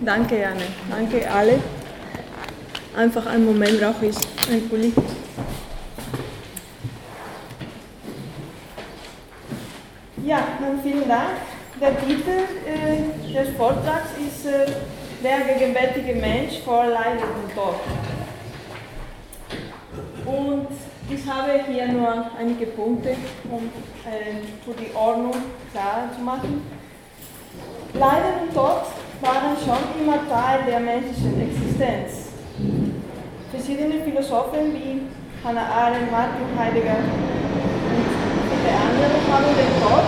Danke, Janne. Danke alle. Einfach einen Moment brauche ich ein Pulli. Ja, vielen Dank. Der Titel äh, des Vortrags ist äh, Der gegenwärtige Mensch vor Leid und Tod. Und ich habe hier nur einige Punkte, um äh, für die Ordnung klar zu machen. Leiden und Tod waren schon immer Teil der menschlichen Existenz. Verschiedene Philosophen wie Hannah Arendt, Martin Heidegger und viele andere haben den Tod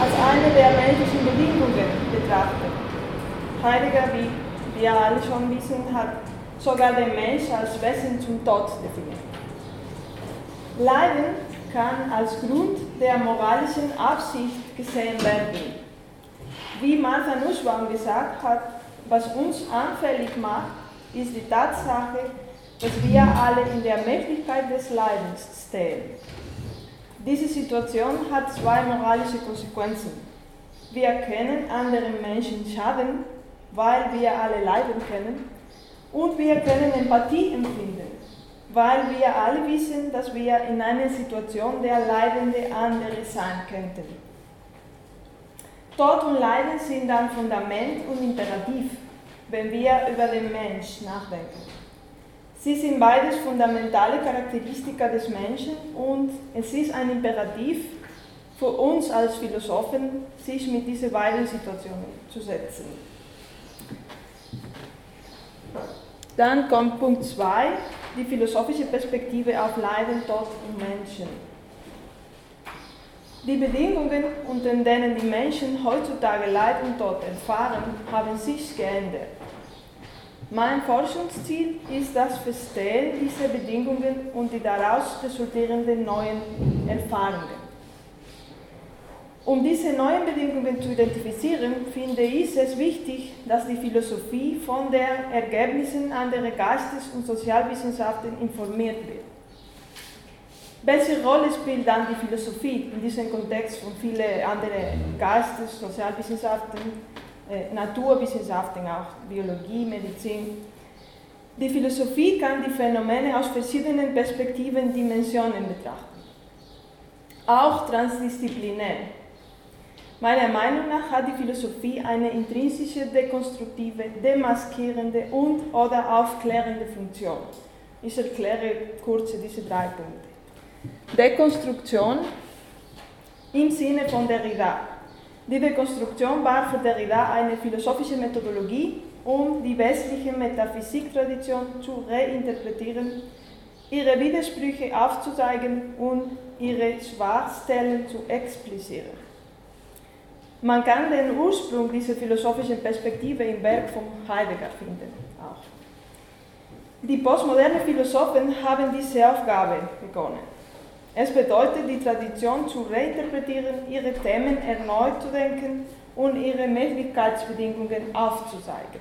als eine der menschlichen Bedingungen betrachtet. Heidegger, wie wir alle schon wissen, hat sogar den Mensch als Wesen zum Tod definiert. Leiden kann als Grund der moralischen Absicht gesehen werden. Wie Martha Nussbaum gesagt hat, was uns anfällig macht, ist die Tatsache, dass wir alle in der Möglichkeit des Leidens stehen. Diese Situation hat zwei moralische Konsequenzen. Wir können anderen Menschen schaden, weil wir alle Leiden kennen, und wir können Empathie empfinden, weil wir alle wissen, dass wir in einer Situation der leidende andere sein könnten. Tod und Leiden sind dann Fundament und Imperativ, wenn wir über den Mensch nachdenken. Sie sind beides fundamentale Charakteristika des Menschen und es ist ein Imperativ für uns als Philosophen, sich mit diesen beiden Situationen zu setzen. Dann kommt Punkt 2, die philosophische Perspektive auf Leiden, Tod und Menschen. Die Bedingungen, unter denen die Menschen heutzutage Leid und Tod erfahren, haben sich geändert. Mein Forschungsziel ist das Verstehen dieser Bedingungen und die daraus resultierenden neuen Erfahrungen. Um diese neuen Bedingungen zu identifizieren, finde ich es wichtig, dass die Philosophie von den Ergebnissen anderer Geistes- und Sozialwissenschaften informiert wird. Welche Rolle spielt dann die Philosophie in diesem Kontext von vielen anderen Geistes-, Sozialwissenschaften, äh, Naturwissenschaften, auch Biologie, Medizin? Die Philosophie kann die Phänomene aus verschiedenen Perspektiven, Dimensionen betrachten. Auch transdisziplinär. Meiner Meinung nach hat die Philosophie eine intrinsische, dekonstruktive, demaskierende und oder aufklärende Funktion. Ich erkläre kurz diese drei Punkte. Dekonstruktion im Sinne von Derrida. Die Dekonstruktion war für Derrida eine philosophische Methodologie, um die westliche Metaphysiktradition zu reinterpretieren, ihre Widersprüche aufzuzeigen und ihre Schwachstellen zu explizieren. Man kann den Ursprung dieser philosophischen Perspektive im Werk von Heidegger finden. Auch. Die postmodernen Philosophen haben diese Aufgabe begonnen. Es bedeutet, die Tradition zu reinterpretieren, ihre Themen erneut zu denken und ihre Möglichkeitsbedingungen aufzuzeigen.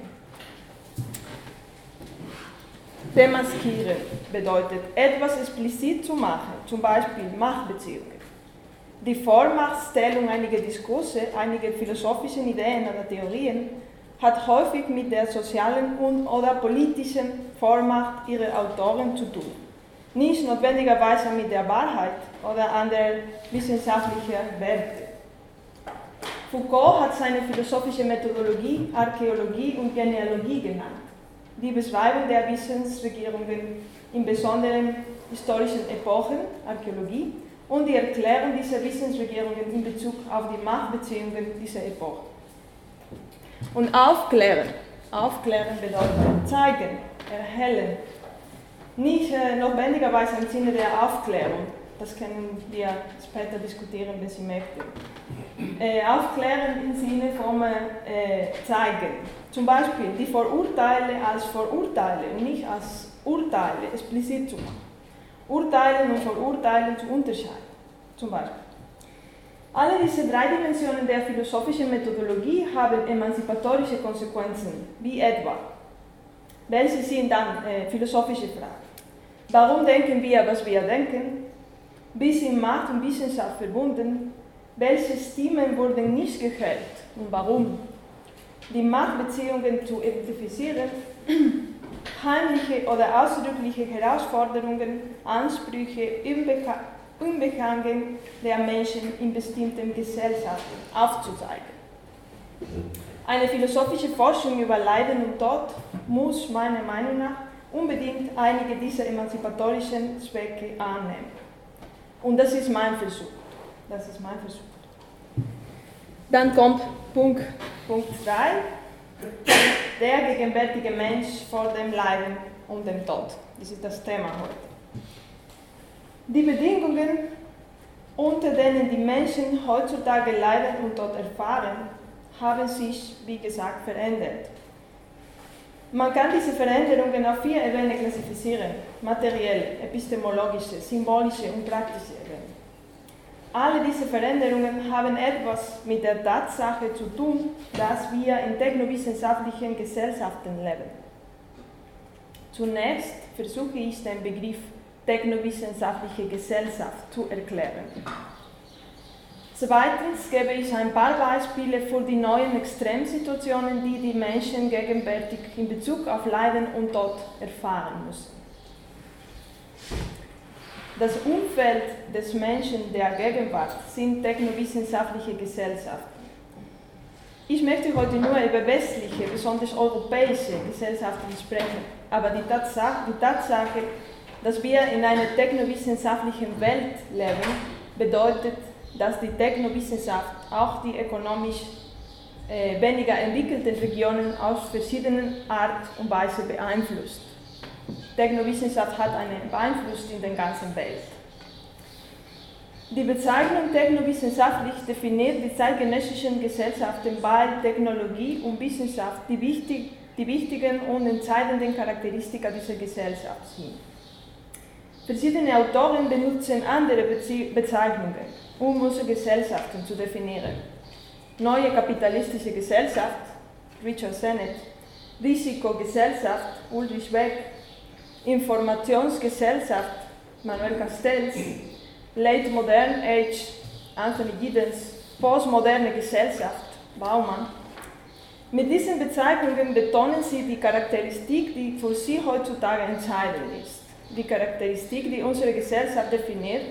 Demaskieren bedeutet, etwas explizit zu machen, zum Beispiel Machtbeziehungen. Die Vormachtstellung einiger Diskurse, einiger philosophischen Ideen oder Theorien hat häufig mit der sozialen und oder politischen Vormacht ihrer Autoren zu tun nicht notwendigerweise mit der Wahrheit oder anderen wissenschaftlichen Werten. Foucault hat seine philosophische Methodologie Archäologie und Genealogie genannt. Die Beschreibung der Wissensregierungen in besonderen historischen Epochen, Archäologie, und die Erklärung dieser Wissensregierungen in Bezug auf die Machtbeziehungen dieser Epoche. Und aufklären. Aufklären bedeutet zeigen, erhellen, nicht äh, notwendigerweise im Sinne der Aufklärung. Das können wir später diskutieren, wenn Sie möchten. Äh, aufklären im Sinne von äh, zeigen. Zum Beispiel die Vorurteile als Vorurteile und nicht als Urteile explizit zu machen. Urteilen und Vorurteilen zu unterscheiden. Zum Beispiel. Alle diese drei Dimensionen der philosophischen Methodologie haben emanzipatorische Konsequenzen, wie etwa, welche sind dann äh, philosophische Fragen. Warum denken wir, was wir denken? Bis in Macht und Wissenschaft verbunden. Welche Stimmen wurden nicht gehört und warum? die Machtbeziehungen zu identifizieren, heimliche oder ausdrückliche Herausforderungen, Ansprüche, Unbehagen der Menschen in bestimmten Gesellschaften aufzuzeigen. Eine philosophische Forschung über Leiden und Tod muss meiner Meinung nach unbedingt einige dieser emanzipatorischen Zwecke annehmen. Und das ist mein Versuch. Das ist mein Versuch. Dann kommt Punkt 2, der gegenwärtige Mensch vor dem Leiden und dem Tod. Das ist das Thema heute. Die Bedingungen, unter denen die Menschen heutzutage Leiden und Tod erfahren, haben sich, wie gesagt, verändert. Man kann diese Veränderungen auf vier Ebenen klassifizieren: materielle, epistemologische, symbolische und praktische Ebenen. Alle diese Veränderungen haben etwas mit der Tatsache zu tun, dass wir in technowissenschaftlichen Gesellschaften leben. Zunächst versuche ich den Begriff technowissenschaftliche Gesellschaft zu erklären. Zweitens gebe ich ein paar Beispiele für die neuen Extremsituationen, die die Menschen gegenwärtig in Bezug auf Leiden und Tod erfahren müssen. Das Umfeld des Menschen der Gegenwart sind technowissenschaftliche Gesellschaften. Ich möchte heute nur über westliche, besonders europäische Gesellschaften sprechen, aber die Tatsache, die Tatsache dass wir in einer technowissenschaftlichen Welt leben, bedeutet dass die Technowissenschaft auch die ökonomisch äh, weniger entwickelten Regionen aus verschiedenen Art und Weise beeinflusst. Technowissenschaft hat einen Einfluss in der ganzen Welt. Die Bezeichnung technowissenschaftlich definiert die zeitgenössischen Gesellschaften, weil Technologie und Wissenschaft die, wichtig, die wichtigen und entscheidenden Charakteristika dieser Gesellschaft sind. Verschiedene Autoren benutzen andere Bezeichnungen um unsere Gesellschaften zu definieren. Neue kapitalistische Gesellschaft, Richard Sennett, Risikogesellschaft, Ulrich Beck, Informationsgesellschaft, Manuel Castells, Late Modern Age, Anthony Giddens, Postmoderne Gesellschaft, Baumann. Mit diesen Bezeichnungen betonen sie die Charakteristik, die für sie heutzutage entscheidend ist. Die Charakteristik, die unsere Gesellschaft definiert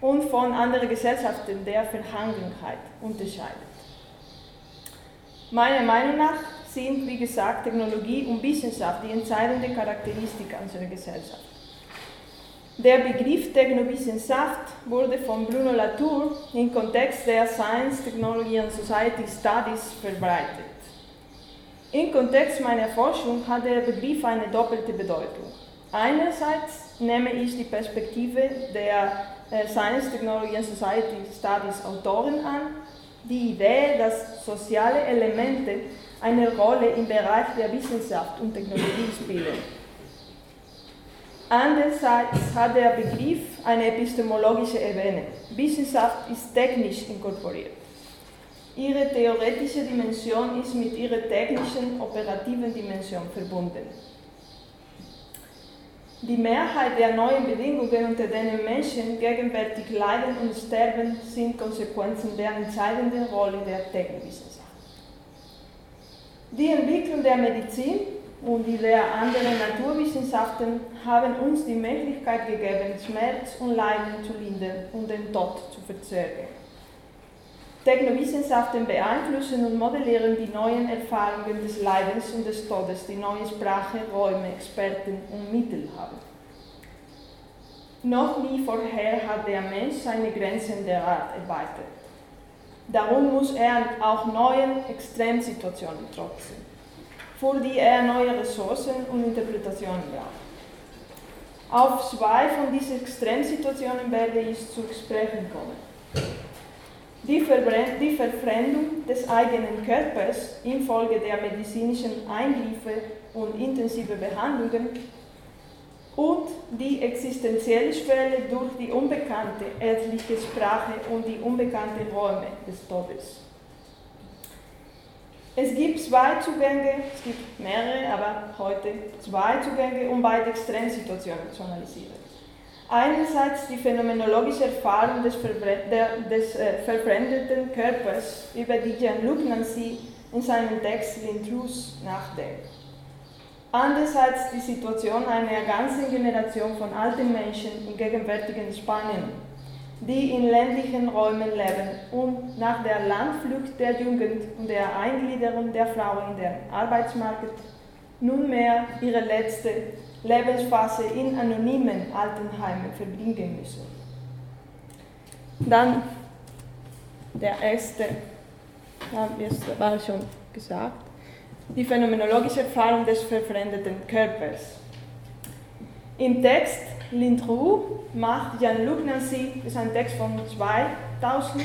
und von anderen Gesellschaften der Verhangenheit unterscheidet. Meiner Meinung nach sind, wie gesagt, Technologie und Wissenschaft die entscheidende Charakteristik unserer Gesellschaft. Der Begriff Technowissenschaft wurde von Bruno Latour im Kontext der Science, Technology and Society Studies verbreitet. Im Kontext meiner Forschung hat der Begriff eine doppelte Bedeutung. Einerseits nehme ich die Perspektive der Science, Technology and Society Studies Autoren an, die Idee, dass soziale Elemente eine Rolle im Bereich der Wissenschaft und Technologie spielen. Andererseits hat der Begriff eine epistemologische Ebene. Wissenschaft ist technisch inkorporiert. Ihre theoretische Dimension ist mit ihrer technischen, operativen Dimension verbunden. Die Mehrheit der neuen Bedingungen, unter denen Menschen gegenwärtig leiden und sterben, sind Konsequenzen der entscheidenden Rolle der Technikwissenschaft. Die Entwicklung der Medizin und die der anderen Naturwissenschaften haben uns die Möglichkeit gegeben, Schmerz und Leiden zu lindern und den Tod zu verzögern. Technowissenschaften beeinflussen und modellieren die neuen Erfahrungen des Leidens und des Todes, die neue Sprache, Räume, Experten und Mittel haben. Noch nie vorher hat der Mensch seine Grenzen derart erweitert. Darum muss er auch neuen Extremsituationen trotzen, für die er neue Ressourcen und Interpretationen braucht. Auf zwei von diesen Extremsituationen werde ich zu sprechen kommen die, die Verfremdung des eigenen Körpers infolge der medizinischen Eingriffe und intensive Behandlungen und die existenzielle Schwelle durch die unbekannte ärztliche Sprache und die unbekannten Räume des Todes. Es gibt zwei Zugänge, es gibt mehrere, aber heute zwei Zugänge, um beide Extremsituationen zu analysieren. Einerseits die phänomenologische Erfahrung des, des äh, verfremdeten Körpers, über die Jean-Luc Nancy in seinem Text L'Intrus nachdenkt. Anders als die Situation einer ganzen Generation von alten Menschen im gegenwärtigen Spanien, die in ländlichen Räumen leben und nach der Landflucht der Jugend und der Eingliederung der Frauen in den Arbeitsmarkt nunmehr ihre letzte Lebensphase in anonymen Altenheimen verbringen müssen. Dann der erste, das war schon gesagt, die phänomenologische Erfahrung des verfremdeten Körpers. Im Text L'Introu macht Jean-Luc Nancy, das ist ein Text von 2000,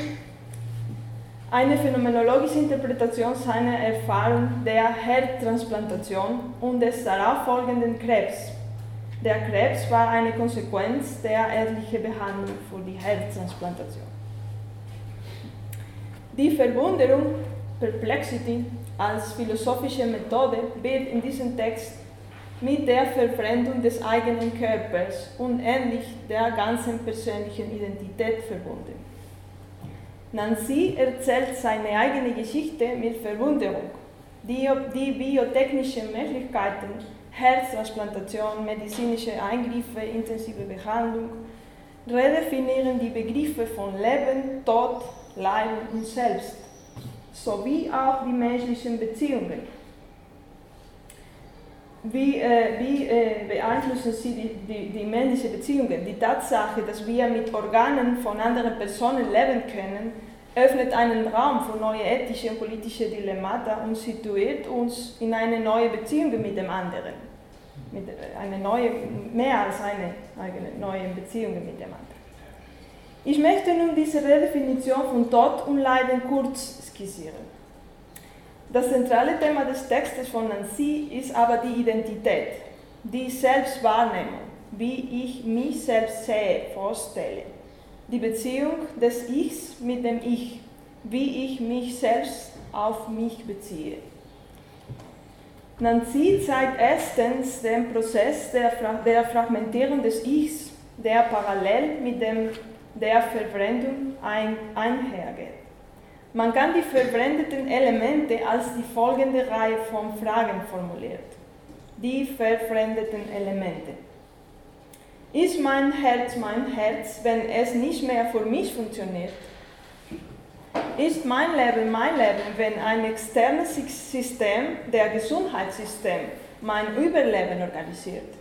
eine phänomenologische Interpretation seiner Erfahrung der Herztransplantation und des darauffolgenden Krebs. Der Krebs war eine Konsequenz der ärztlichen Behandlung für die Herztransplantation. Die Verwunderung, Perplexity als philosophische Methode wird in diesem Text mit der Verfremdung des eigenen Körpers und ähnlich der ganzen persönlichen Identität verbunden. Nancy erzählt seine eigene Geschichte mit Verwunderung. Die, die biotechnischen Möglichkeiten, Herztransplantation, medizinische Eingriffe, intensive Behandlung, redefinieren die Begriffe von Leben, Tod, Leiden und Selbst, sowie auch die menschlichen Beziehungen. Wie, äh, wie äh, beeinflussen sie die, die, die menschlichen Beziehungen? Die Tatsache, dass wir mit Organen von anderen Personen leben können, öffnet einen Raum für neue ethische und politische Dilemmata und situiert uns in eine neue Beziehung mit dem anderen. Mit äh, eine neue, mehr als eine eigene neue Beziehung mit dem anderen. Ich möchte nun diese Redefinition von Tod und Leiden kurz skizzieren. Das zentrale Thema des Textes von Nancy ist aber die Identität, die Selbstwahrnehmung, wie ich mich selbst sehe, vorstelle, die Beziehung des Ichs mit dem Ich, wie ich mich selbst auf mich beziehe. Nancy zeigt erstens den Prozess der, der Fragmentierung des Ichs, der parallel mit dem der Verbrennung ein, einhergeht. Man kann die verbrennten Elemente als die folgende Reihe von Fragen formuliert. Die verfremdeten Elemente. Ist mein Herz mein Herz, wenn es nicht mehr für mich funktioniert? Ist mein Leben mein Leben, wenn ein externes System, der Gesundheitssystem, mein Überleben organisiert?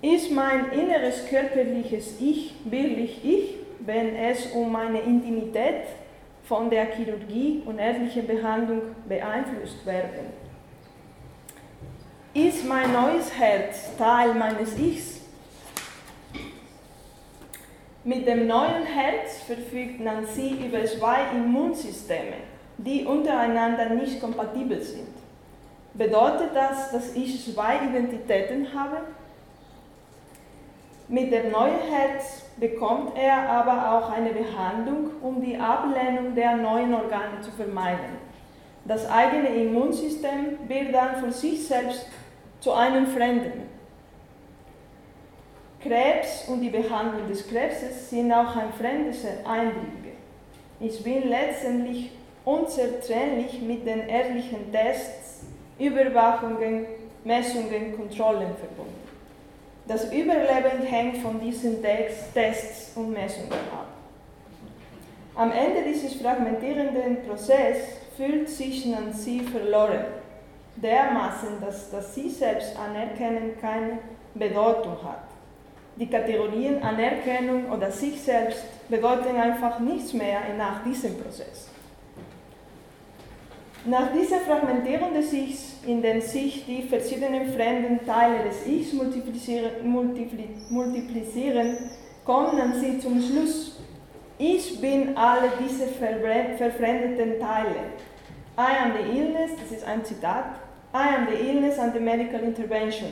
Ist mein inneres körperliches Ich wirklich ich, wenn es um meine Intimität von der Chirurgie und ärztlichen Behandlung beeinflusst werden. Ist mein neues Herz Teil meines Ichs? Mit dem neuen Herz verfügt Nancy über zwei Immunsysteme, die untereinander nicht kompatibel sind. Bedeutet das, dass ich zwei Identitäten habe? Mit dem neuen Herz bekommt er aber auch eine Behandlung, um die Ablehnung der neuen Organe zu vermeiden. Das eigene Immunsystem wird dann für sich selbst zu einem Fremden. Krebs und die Behandlung des Krebses sind auch ein fremdes Einblick. Ich bin letztendlich unzertrennlich mit den ehrlichen Tests, Überwachungen, Messungen, Kontrollen verbunden. Das Überleben hängt von diesen Tests und Messungen ab. Am Ende dieses fragmentierenden Prozesses fühlt sich Nancy verloren, dermaßen, dass, dass sie selbst Anerkennen keine Bedeutung hat. Die Kategorien Anerkennung oder sich selbst bedeuten einfach nichts mehr nach diesem Prozess. Nach dieser Fragmentierung des Ichs, in der sich die verschiedenen fremden Teile des Ichs multiplizieren, multiplizieren kommen sie zum Schluss. Ich bin alle diese verfremdeten Teile. I am the illness, das ist ein Zitat, I am the illness and the medical intervention.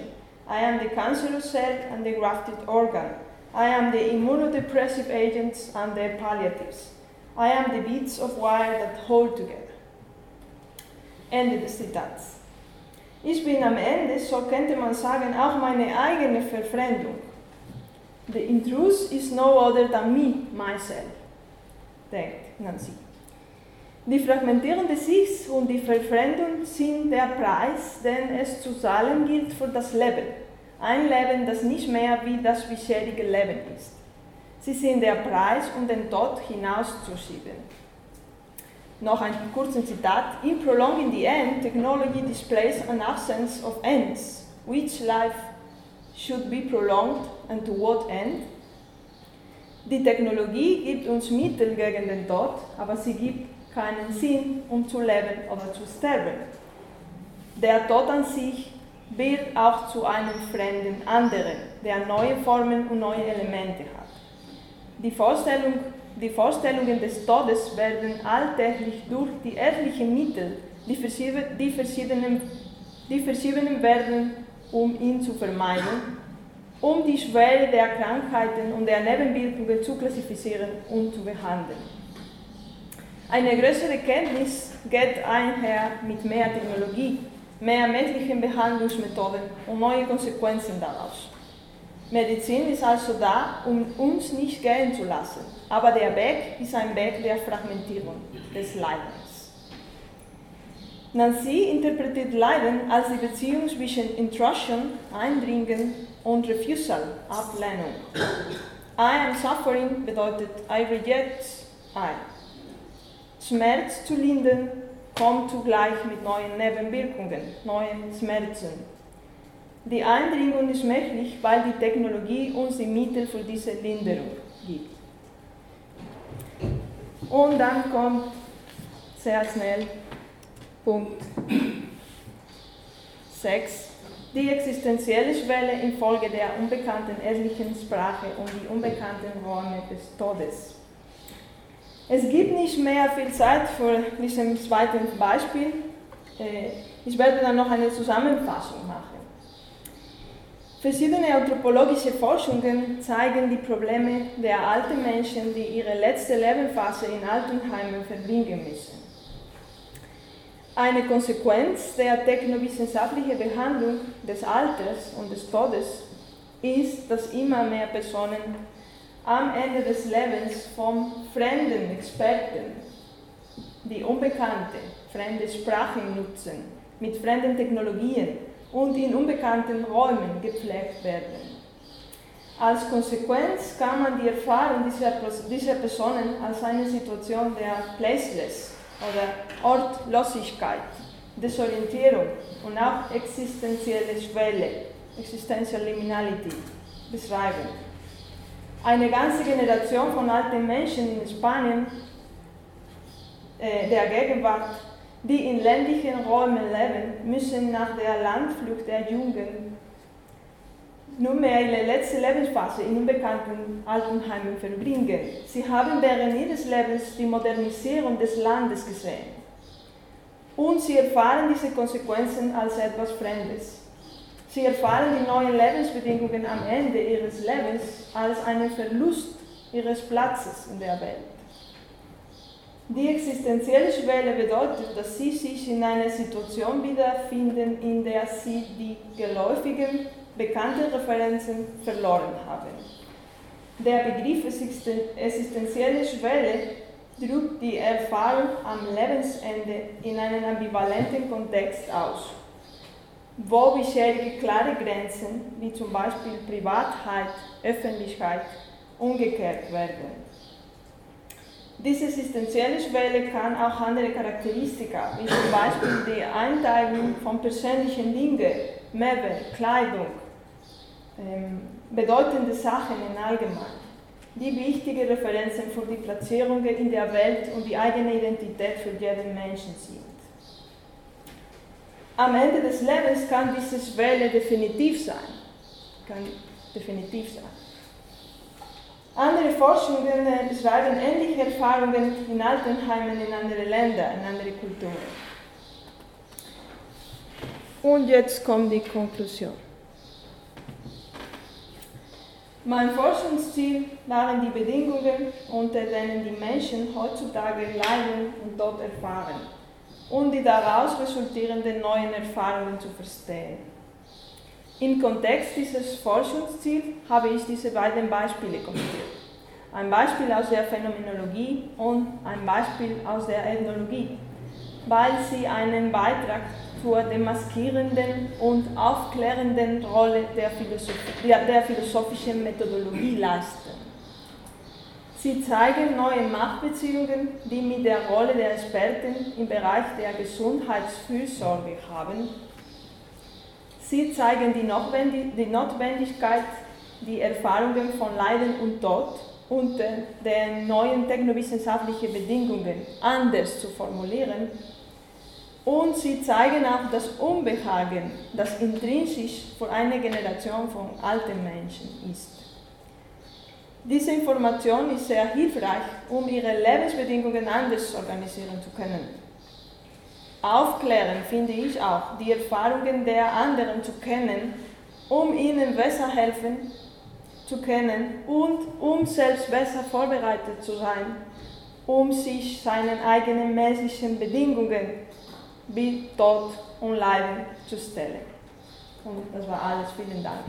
I am the cancerous cell and the grafted organ. I am the immunodepressive agents and the palliatives. I am the bits of wire that hold together. Ende des Zitats. Ich bin am Ende, so könnte man sagen, auch meine eigene Verfremdung. The intruse is no other than me, myself, denkt Nancy. Die fragmentierende Sicht und die Verfremdung sind der Preis, den es zu zahlen gilt für das Leben. Ein Leben, das nicht mehr wie das bisherige Leben ist. Sie sind der Preis, um den Tod hinauszuschieben. Noch ein kurzes Zitat. In prolonging the end, technology displays an absence of ends. Which life should be prolonged and to what end? Die Technologie gibt uns Mittel gegen den Tod, aber sie gibt keinen Sinn, um zu leben oder zu sterben. Der Tod an sich wird auch zu einem fremden anderen, der neue Formen und neue Elemente hat. Die, Vorstellung, die Vorstellungen des Todes werden alltäglich durch die ehrlichen Mittel, die verschiedenen, die verschiedenen, die verschiedenen werden, um ihn zu vermeiden, um die Schwere der Krankheiten und der Nebenwirkungen zu klassifizieren und zu behandeln. Eine größere Kenntnis geht einher mit mehr Technologie, mehr menschlichen Behandlungsmethoden und neue Konsequenzen daraus. Medizin ist also da, um uns nicht gehen zu lassen, aber der Weg ist ein Weg der Fragmentierung, des Leidens. Nancy interpretiert Leiden als die Beziehung zwischen Intrusion, Eindringen und Refusal, Ablehnung. I am suffering bedeutet I reject I. Schmerz zu lindern kommt zugleich mit neuen Nebenwirkungen, neuen Schmerzen. Die Eindringung ist möglich, weil die Technologie uns die Mittel für diese Linderung gibt. Und dann kommt sehr schnell Punkt 6. Die existenzielle Schwelle infolge der unbekannten ehrlichen Sprache und die unbekannten Räume des Todes. Es gibt nicht mehr viel Zeit für diesen zweiten Beispiel. Äh, ich werde dann noch eine Zusammenfassung machen. Verschiedene anthropologische Forschungen zeigen die Probleme der alten Menschen, die ihre letzte Lebensphase in Altenheimen verbringen müssen. Eine Konsequenz der technowissenschaftlichen Behandlung des Alters und des Todes ist, dass immer mehr Personen am Ende des Lebens vom fremden Experten, die unbekannte, fremde Sprachen nutzen, mit fremden Technologien und in unbekannten Räumen gepflegt werden. Als Konsequenz kann man die Erfahrung dieser, dieser Personen als eine Situation der Placeless oder Ortlosigkeit, Desorientierung und auch existenzielle Schwelle, Existential Liminality beschreiben. Eine ganze Generation von alten Menschen in Spanien äh, der Gegenwart, die in ländlichen Räumen leben, müssen nach der Landflucht der Jungen nunmehr ihre letzte Lebensphase in unbekannten Altenheimen verbringen. Sie haben während ihres Lebens die Modernisierung des Landes gesehen. Und sie erfahren diese Konsequenzen als etwas Fremdes. Sie erfahren die neuen Lebensbedingungen am Ende ihres Lebens als einen Verlust ihres Platzes in der Welt. Die existenzielle Schwelle bedeutet, dass sie sich in einer Situation wiederfinden, in der sie die geläufigen, bekannten Referenzen verloren haben. Der Begriff existenzielle Schwelle drückt die Erfahrung am Lebensende in einem ambivalenten Kontext aus wo bisherige klare Grenzen, wie zum Beispiel Privatheit, Öffentlichkeit, umgekehrt werden. Diese existenzielle Schwelle kann auch andere Charakteristika, wie zum Beispiel die Einteilung von persönlichen Dingen, Möbel, Kleidung, ähm, bedeutende Sachen in allgemein, die wichtige Referenzen für die Platzierungen in der Welt und die eigene Identität für jeden Menschen sind. Am Ende des Lebens kann diese Schwelle definitiv sein. Kann definitiv sein. Andere Forschungen beschreiben ähnliche Erfahrungen in Altenheimen in anderen Ländern, in anderen Kulturen. Und jetzt kommt die Konklusion. Mein Forschungsziel waren die Bedingungen, unter denen die Menschen heutzutage leiden und dort erfahren und die daraus resultierenden neuen Erfahrungen zu verstehen. Im Kontext dieses Forschungsziels habe ich diese beiden Beispiele kommentiert. ein Beispiel aus der Phänomenologie und ein Beispiel aus der Ethnologie, weil sie einen Beitrag zur demaskierenden und aufklärenden Rolle der, Philosophie, der philosophischen Methodologie leisten. Sie zeigen neue Machtbeziehungen, die mit der Rolle der Experten im Bereich der Gesundheitsfürsorge haben. Sie zeigen die Notwendigkeit, die Erfahrungen von Leiden und Tod unter den neuen technowissenschaftlichen Bedingungen anders zu formulieren. Und sie zeigen auch das Unbehagen, das intrinsisch für eine Generation von alten Menschen ist. Diese Information ist sehr hilfreich, um ihre Lebensbedingungen anders organisieren zu können. Aufklären finde ich auch, die Erfahrungen der anderen zu kennen, um ihnen besser helfen zu können und um selbst besser vorbereitet zu sein, um sich seinen eigenen menschlichen Bedingungen wie Tod und Leiden zu stellen. Und das war alles. Vielen Dank.